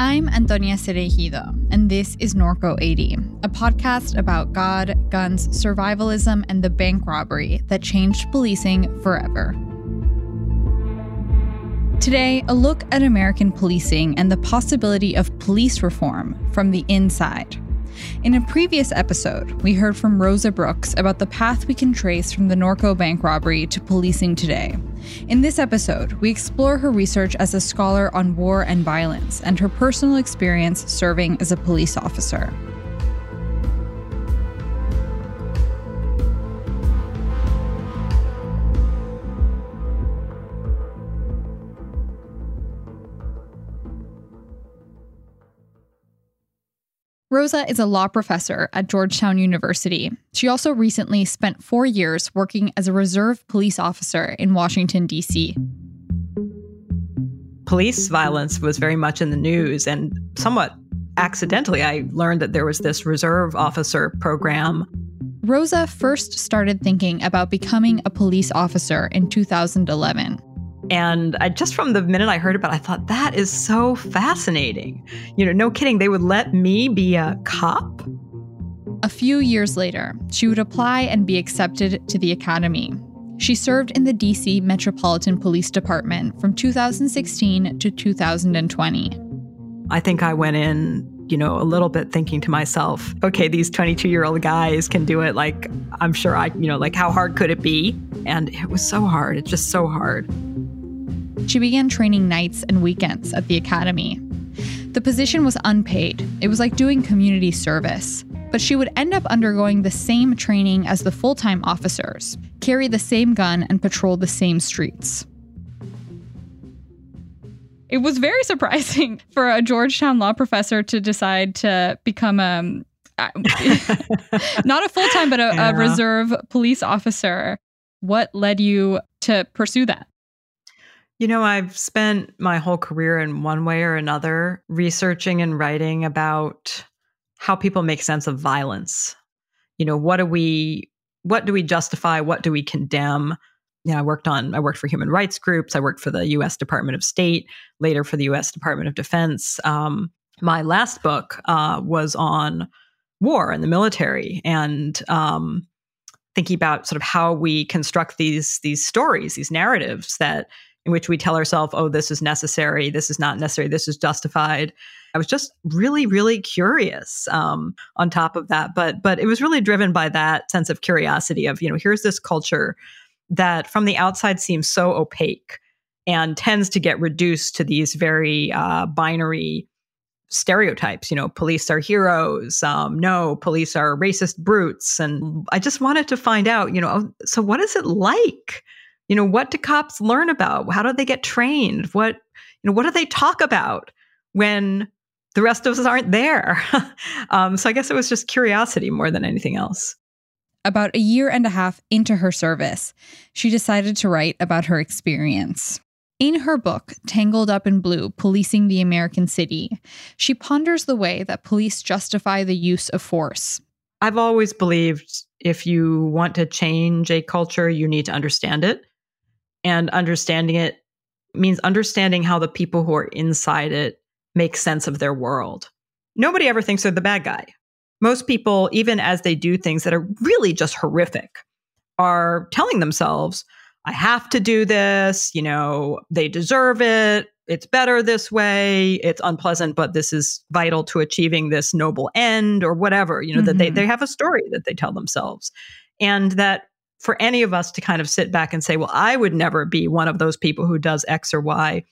I'm Antonia Cereijido, and this is Norco 80, a podcast about God, guns, survivalism, and the bank robbery that changed policing forever. Today, a look at American policing and the possibility of police reform from the inside. In a previous episode, we heard from Rosa Brooks about the path we can trace from the Norco bank robbery to policing today. In this episode, we explore her research as a scholar on war and violence and her personal experience serving as a police officer. Rosa is a law professor at Georgetown University. She also recently spent four years working as a reserve police officer in Washington, D.C. Police violence was very much in the news, and somewhat accidentally, I learned that there was this reserve officer program. Rosa first started thinking about becoming a police officer in 2011. And I just from the minute I heard about it, I thought that is so fascinating. You know, no kidding, they would let me be a cop. A few years later, she would apply and be accepted to the academy. She served in the DC Metropolitan Police Department from 2016 to 2020. I think I went in, you know, a little bit thinking to myself, okay, these 22 year old guys can do it. Like, I'm sure I, you know, like, how hard could it be? And it was so hard. It's just so hard. She began training nights and weekends at the academy. The position was unpaid, it was like doing community service. But she would end up undergoing the same training as the full time officers, carry the same gun, and patrol the same streets. It was very surprising for a Georgetown law professor to decide to become um, a not a full time, but a, yeah. a reserve police officer. What led you to pursue that? You know, I've spent my whole career in one way or another researching and writing about how people make sense of violence. You know, what do we what do we justify? What do we condemn? You know, I worked on I worked for human rights groups. I worked for the U.S. Department of State, later for the U.S. Department of Defense. Um, my last book uh, was on war and the military, and um, thinking about sort of how we construct these these stories, these narratives that in which we tell ourselves, oh, this is necessary, this is not necessary, this is justified. I was just really, really curious um, on top of that. But but it was really driven by that sense of curiosity of, you know, here's this culture that from the outside seems so opaque and tends to get reduced to these very uh, binary stereotypes. You know, police are heroes. Um, no, police are racist brutes. And I just wanted to find out, you know, oh, so what is it like? You know what do cops learn about? How do they get trained? What you know what do they talk about when the rest of us aren't there? Um, so i guess it was just curiosity more than anything else. About a year and a half into her service she decided to write about her experience. In her book, Tangled Up in Blue Policing the American City, she ponders the way that police justify the use of force. I've always believed if you want to change a culture, you need to understand it and understanding it means understanding how the people who are inside it make sense of their world. Nobody ever thinks they're the bad guy. Most people, even as they do things that are really just horrific, are telling themselves, I have to do this, you know, they deserve it. It's better this way. It's unpleasant, but this is vital to achieving this noble end or whatever, you know, mm-hmm. that they, mm-hmm. they have a story that they tell themselves. And that for any of us to kind of sit back and say, well, I would never be one of those people who does X or Y.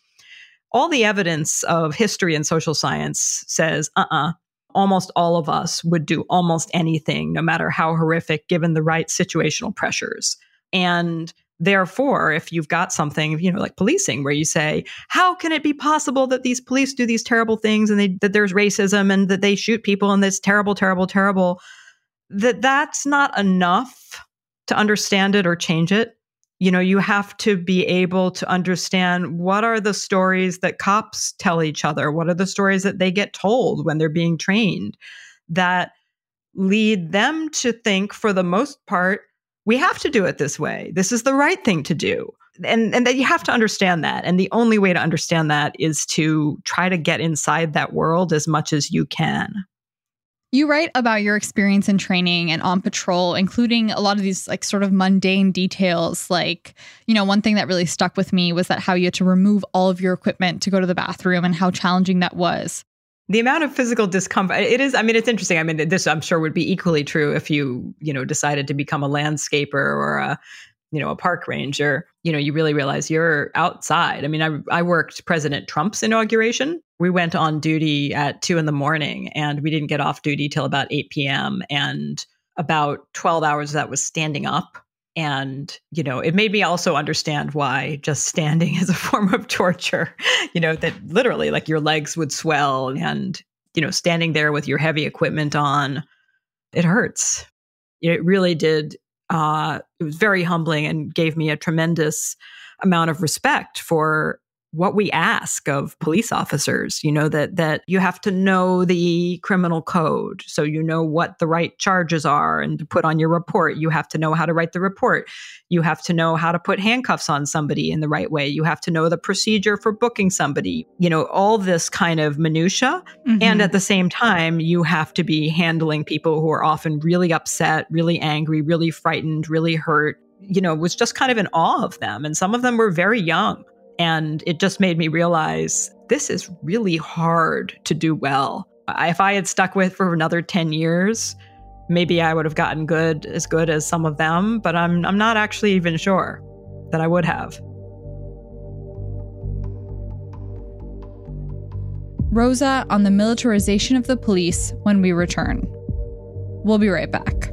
All the evidence of history and social science says, uh uh-uh, uh almost all of us would do almost anything, no matter how horrific, given the right situational pressures. And Therefore, if you've got something, you know, like policing, where you say, how can it be possible that these police do these terrible things and they, that there's racism and that they shoot people and this terrible, terrible, terrible, that that's not enough to understand it or change it. You know, you have to be able to understand what are the stories that cops tell each other? What are the stories that they get told when they're being trained that lead them to think, for the most part, we have to do it this way. This is the right thing to do. And and that you have to understand that. And the only way to understand that is to try to get inside that world as much as you can. You write about your experience in training and on patrol, including a lot of these like sort of mundane details. Like, you know, one thing that really stuck with me was that how you had to remove all of your equipment to go to the bathroom and how challenging that was the amount of physical discomfort it is i mean it's interesting i mean this i'm sure would be equally true if you you know decided to become a landscaper or a you know a park ranger you know you really realize you're outside. I mean i, I worked president trump's inauguration. We went on duty at 2 in the morning and we didn't get off duty till about 8 p.m and about 12 hours that was standing up. And you know it made me also understand why just standing is a form of torture you know that literally like your legs would swell and you know standing there with your heavy equipment on it hurts. It really did uh it was very humbling and gave me a tremendous amount of respect for what we ask of police officers you know that that you have to know the criminal code. So you know what the right charges are and to put on your report you have to know how to write the report. You have to know how to put handcuffs on somebody in the right way. You have to know the procedure for booking somebody you know all this kind of minutia mm-hmm. and at the same time you have to be handling people who are often really upset really angry really frightened really hurt. You know was just kind of in awe of them and some of them were very young and it just made me realize this is really hard to do well. If I had stuck with for another 10 years, maybe I would have gotten good as good as some of them, but I'm I'm not actually even sure that I would have. Rosa on the militarization of the police when we return. We'll be right back.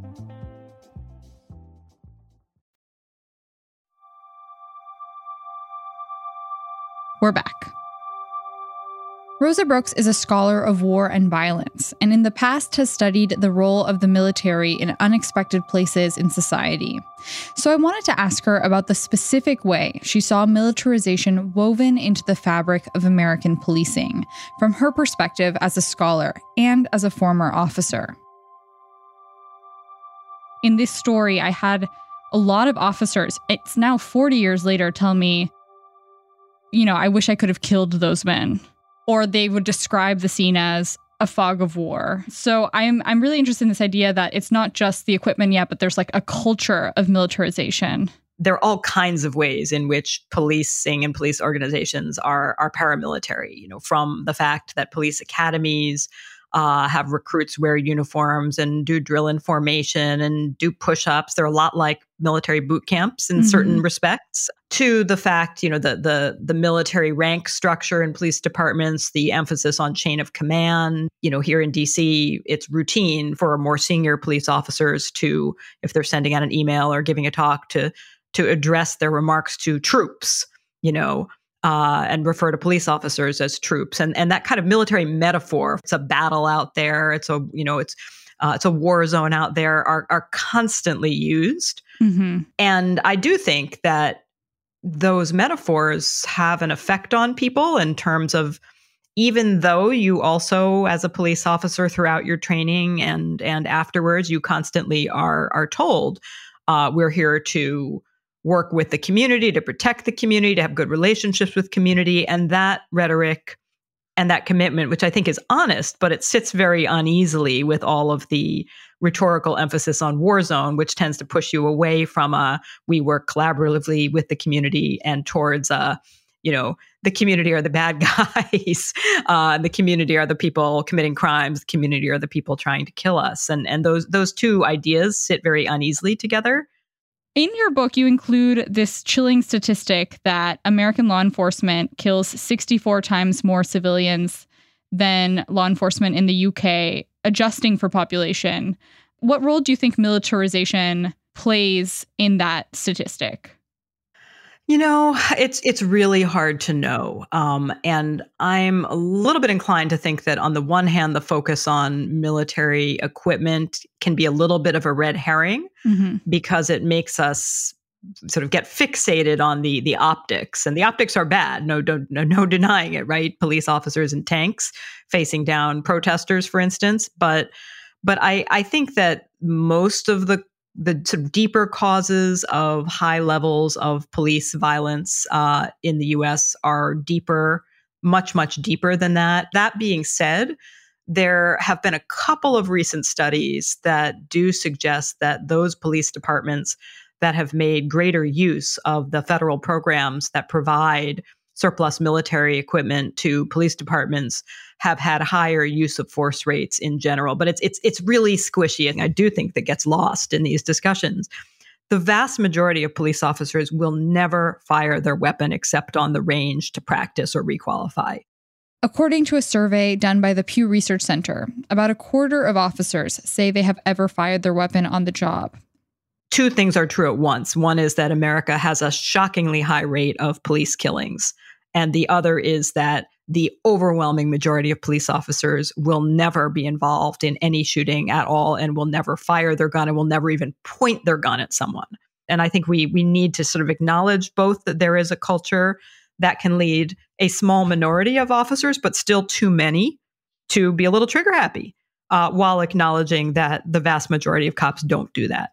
We're back. Rosa Brooks is a scholar of war and violence, and in the past has studied the role of the military in unexpected places in society. So I wanted to ask her about the specific way she saw militarization woven into the fabric of American policing, from her perspective as a scholar and as a former officer. In this story, I had a lot of officers, it's now 40 years later, tell me you know, I wish I could have killed those men. Or they would describe the scene as a fog of war. So I'm I'm really interested in this idea that it's not just the equipment yet, but there's like a culture of militarization. There are all kinds of ways in which policing and police organizations are are paramilitary. You know, from the fact that police academies uh, have recruits wear uniforms and do drill in formation and do push ups. They're a lot like military boot camps in mm-hmm. certain respects. To the fact, you know, the the the military rank structure in police departments, the emphasis on chain of command. You know, here in DC, it's routine for more senior police officers to, if they're sending out an email or giving a talk, to to address their remarks to troops, you know, uh, and refer to police officers as troops. And and that kind of military metaphor, it's a battle out there. It's a you know it's uh, it's a war zone out there. Are are constantly used. Mm-hmm. And I do think that those metaphors have an effect on people in terms of even though you also as a police officer throughout your training and and afterwards you constantly are are told uh, we're here to work with the community to protect the community to have good relationships with community and that rhetoric and that commitment which i think is honest but it sits very uneasily with all of the rhetorical emphasis on war zone which tends to push you away from a we work collaboratively with the community and towards a you know the community are the bad guys uh, the community are the people committing crimes the community are the people trying to kill us. And and those those two ideas sit very uneasily together in your book, you include this chilling statistic that American law enforcement kills 64 times more civilians than law enforcement in the UK, adjusting for population. What role do you think militarization plays in that statistic? You know, it's it's really hard to know, um, and I'm a little bit inclined to think that on the one hand, the focus on military equipment can be a little bit of a red herring mm-hmm. because it makes us sort of get fixated on the the optics, and the optics are bad. No, no, no denying it. Right, police officers in tanks facing down protesters, for instance, but but I I think that most of the the sort of deeper causes of high levels of police violence uh, in the US are deeper, much, much deeper than that. That being said, there have been a couple of recent studies that do suggest that those police departments that have made greater use of the federal programs that provide surplus military equipment to police departments have had higher use of force rates in general. But it's it's it's really squishy, and I do think that gets lost in these discussions. The vast majority of police officers will never fire their weapon except on the range to practice or requalify. According to a survey done by the Pew Research Center, about a quarter of officers say they have ever fired their weapon on the job. Two things are true at once. One is that America has a shockingly high rate of police killings, and the other is that the overwhelming majority of police officers will never be involved in any shooting at all and will never fire their gun and will never even point their gun at someone. And I think we we need to sort of acknowledge both that there is a culture that can lead a small minority of officers, but still too many to be a little trigger happy, uh, while acknowledging that the vast majority of cops don't do that.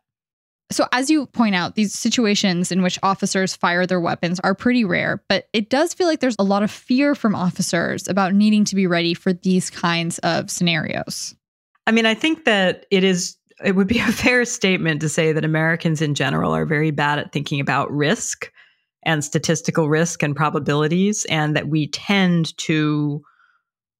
So, as you point out, these situations in which officers fire their weapons are pretty rare, but it does feel like there's a lot of fear from officers about needing to be ready for these kinds of scenarios. I mean, I think that it is, it would be a fair statement to say that Americans in general are very bad at thinking about risk and statistical risk and probabilities, and that we tend to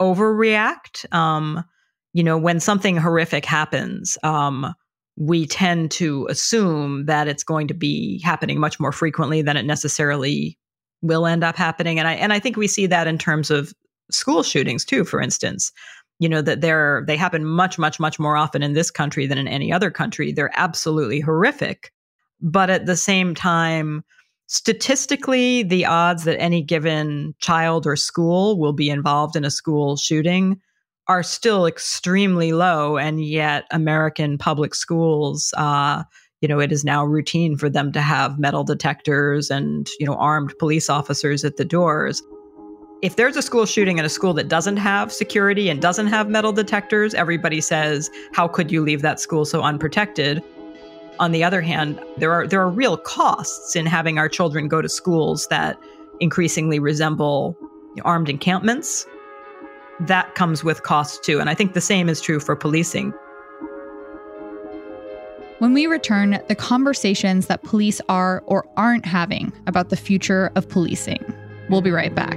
overreact. Um, you know, when something horrific happens, um, we tend to assume that it's going to be happening much more frequently than it necessarily will end up happening. And I and I think we see that in terms of school shootings too, for instance. You know, that they're they happen much, much, much more often in this country than in any other country. They're absolutely horrific. But at the same time, statistically, the odds that any given child or school will be involved in a school shooting are still extremely low, and yet American public schools, uh, you know, it is now routine for them to have metal detectors and you know armed police officers at the doors. If there's a school shooting in a school that doesn't have security and doesn't have metal detectors, everybody says, "How could you leave that school so unprotected?" On the other hand, there are there are real costs in having our children go to schools that increasingly resemble armed encampments that comes with costs too. And I think the same is true for policing. When we return, the conversations that police are or aren't having about the future of policing. We'll be right back.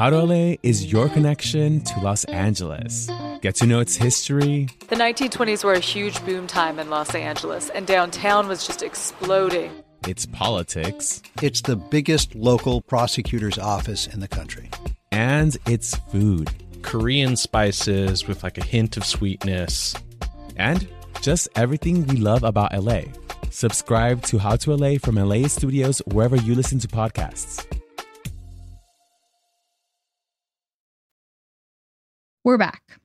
How to LA is your connection to Los Angeles. Get to know its history. The 1920s were a huge boom time in Los Angeles, and downtown was just exploding. Its politics. It's the biggest local prosecutor's office in the country. And its food. Korean spices with like a hint of sweetness. And just everything we love about LA. Subscribe to How to LA from LAist Studios wherever you listen to podcasts. We're back.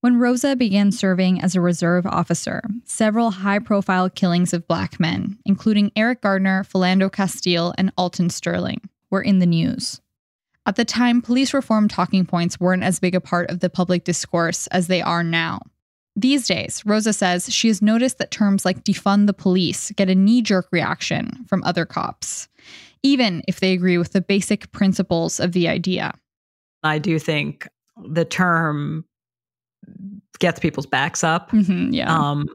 When Rosa began serving as a reserve officer, several high profile killings of black men, including Eric Garner, Philando Castile, and Alton Sterling, were in the news. At the time, police reform talking points weren't as big a part of the public discourse as they are now. These days, Rosa says she has noticed that terms like defund the police get a knee jerk reaction from other cops, even if they agree with the basic principles of the idea. I do think the term gets people's backs up. Mm-hmm, yeah. Um,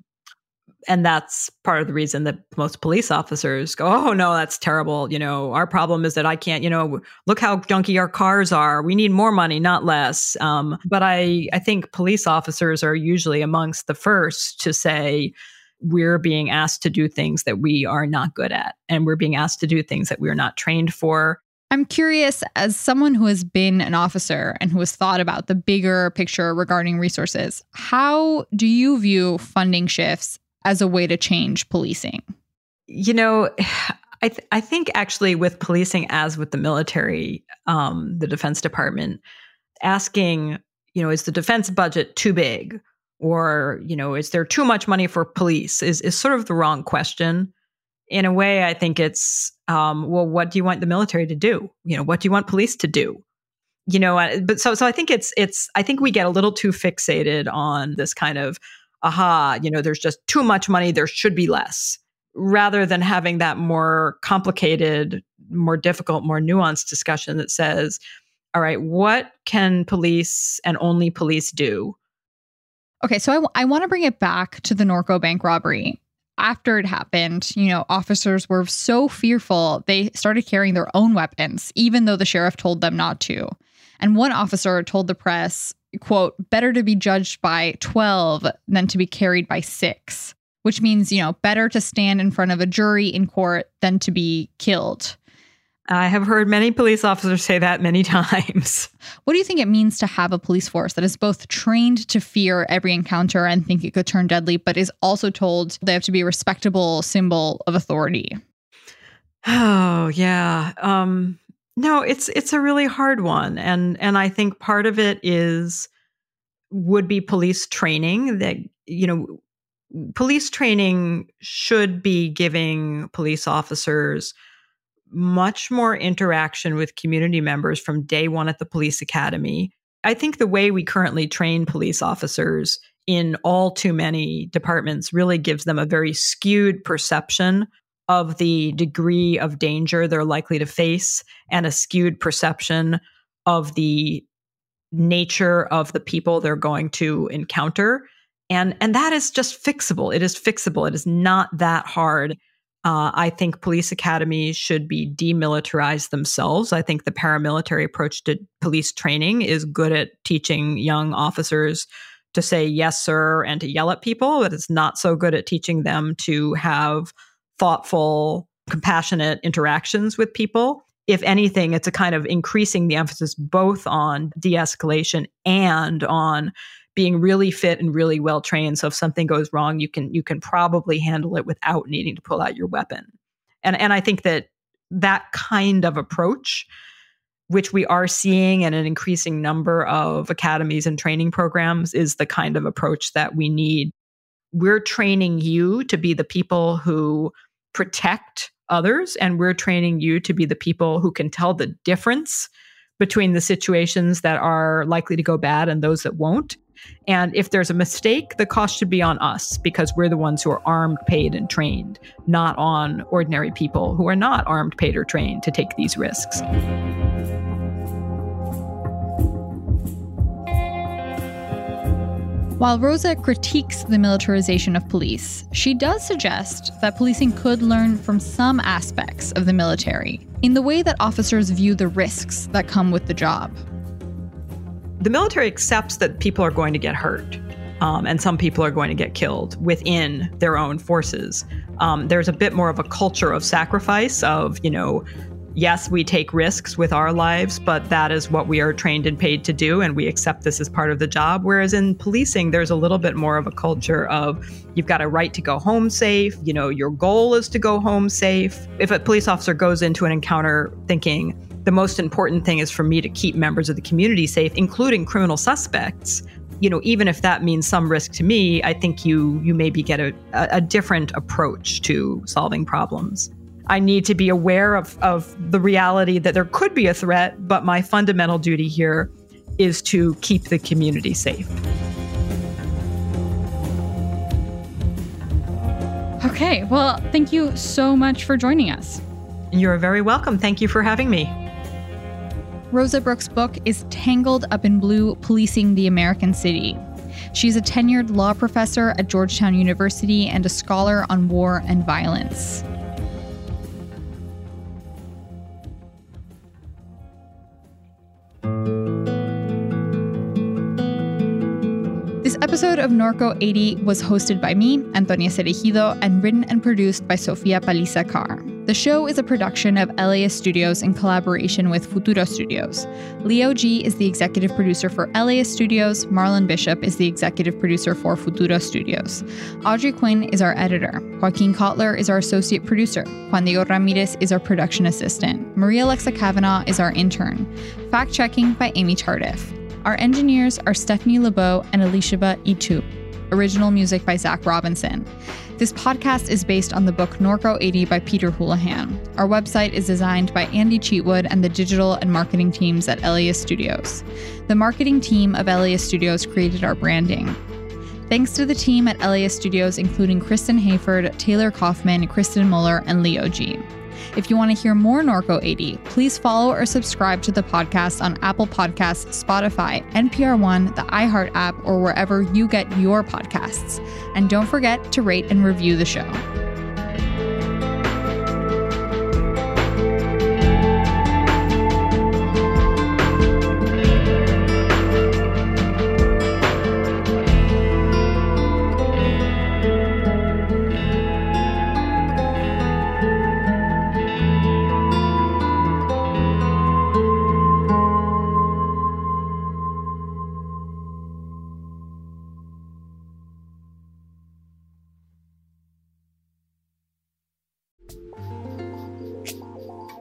and that's part of the reason that most police officers go, "Oh no, that's terrible." You know, our problem is that I can't. You know, look how junky our cars are. We need more money, not less. Um, but I, I think police officers are usually amongst the first to say we're being asked to do things that we are not good at, and we're being asked to do things that we're not trained for. I'm curious, as someone who has been an officer and who has thought about the bigger picture regarding resources, how do you view funding shifts as a way to change policing? You know, I, th- I think actually with policing, as with the military, um, the Defense Department, asking, you know, is the defense budget too big? Or, you know, is there too much money for police? Is, is sort of the wrong question in a way, I think it's, um, well, what do you want the military to do? You know, what do you want police to do? You know, but so, so I think it's, it's, I think we get a little too fixated on this kind of, aha, you know, there's just too much money, there should be less, rather than having that more complicated, more difficult, more nuanced discussion that says, all right, what can police and only police do? Okay, so I, w- I want to bring it back to the Norco bank robbery after it happened, you know, officers were so fearful, they started carrying their own weapons, even though the sheriff told them not to. And one officer told the press, quote, better to be judged by 12 than to be carried by six, which means, you know, better to stand in front of a jury in court than to be killed. I have heard many police officers say that many times. What do you think it means to have a police force that is both trained to fear every encounter and think it could turn deadly, but is also told they have to be a respectable symbol of authority? Oh, yeah. Um, no, it's it's a really hard one. And and I think part of it is would be police training that you know police training should be giving police officers much more interaction with community members from day one at the police academy. I think the way we currently train police officers in all too many departments really gives them a very skewed perception of the degree of danger they're likely to face and a skewed perception of the nature of the people they're going to encounter. And and that is just fixable. It is fixable. It is not that hard uh, I think police academies should be demilitarized themselves. I think the paramilitary approach to police training is good at teaching young officers to say yes, sir, and to yell at people, but it's not so good at teaching them to have thoughtful, compassionate interactions with people. If anything, it's a kind of increasing the emphasis both on de escalation and on being really fit and really well trained. So if something goes wrong you can you can probably handle it without needing to pull out your weapon. And and i think that that kind of approach which we are seeing in an increasing number of academies and training programs is the kind of approach that we need. We're training you to be the people who protect others and we're training you to be the people who can tell the difference between the situations that are likely to go bad and those that won't And if there's a mistake, the cost should be on us because we're the ones who are armed, paid, and trained, not on ordinary people who are not armed, paid, or trained to take these risks. While Rosa critiques the militarization of police, she does suggest that policing could learn from some aspects of the military in the way that officers view the risks that come with the job. The military accepts that people are going to get hurt. Um, and some people are going to get killed within their own forces. Um, there's a bit more of a culture of sacrifice, of, you know, yes, we take risks with our lives, but that is what we are trained and paid to do, and we accept this as part of the job. Whereas in policing, there's a little bit more of a culture of you've got a right to go home safe. You know, your goal is to go home safe. If a police officer goes into an encounter thinking, the most important thing is for me to keep members of the community safe, including criminal suspects. You know, even if that means some risk to me, I think you you maybe get a, a different approach to solving problems. I need to be aware of, of the reality that there could be a threat, but my fundamental duty here is to keep the community safe. Okay, well, thank you so much for joining us. You're very welcome. Thank you for having me. Rosa Brooks' book is Tangled Up in Blue Policing the American City. She's a tenured law professor at Georgetown University and a scholar on war and violence. This episode of Norco 80 was hosted by me, Antonia Cereijido, and written and produced by Sofia Paliza Carr. The show is a production of LAist Studios in collaboration with Futuro Studios. Leo G is the executive producer for LAist Studios. Marlon Bishop is the executive producer for Futuro Studios. Audrey Quinn is our editor. Joaquin Kotler is our associate producer. Juan Diego Ramirez is our production assistant. Maria Alexa Kavanaugh is our intern. Fact checking by Amy Tardif. Our engineers are Stephanie LeBeau and Elishaba Itu. Original music by Zach Robinson. This podcast is based on the book Norco 80 by Peter Houlahan. Our website is designed by Andy Cheatwood and the digital and marketing teams at LAist Studios. The marketing team of LAist Studios created our branding. Thanks to the team at LAist Studios, including Kristen Hayford, Taylor Kaufman, Kristen Muller, and Leo G. If you want to hear more Norco 80, please follow or subscribe to the podcast on Apple Podcasts, Spotify, NPR One, the iHeart app, or wherever you get your podcasts. And don't forget to rate and review the show.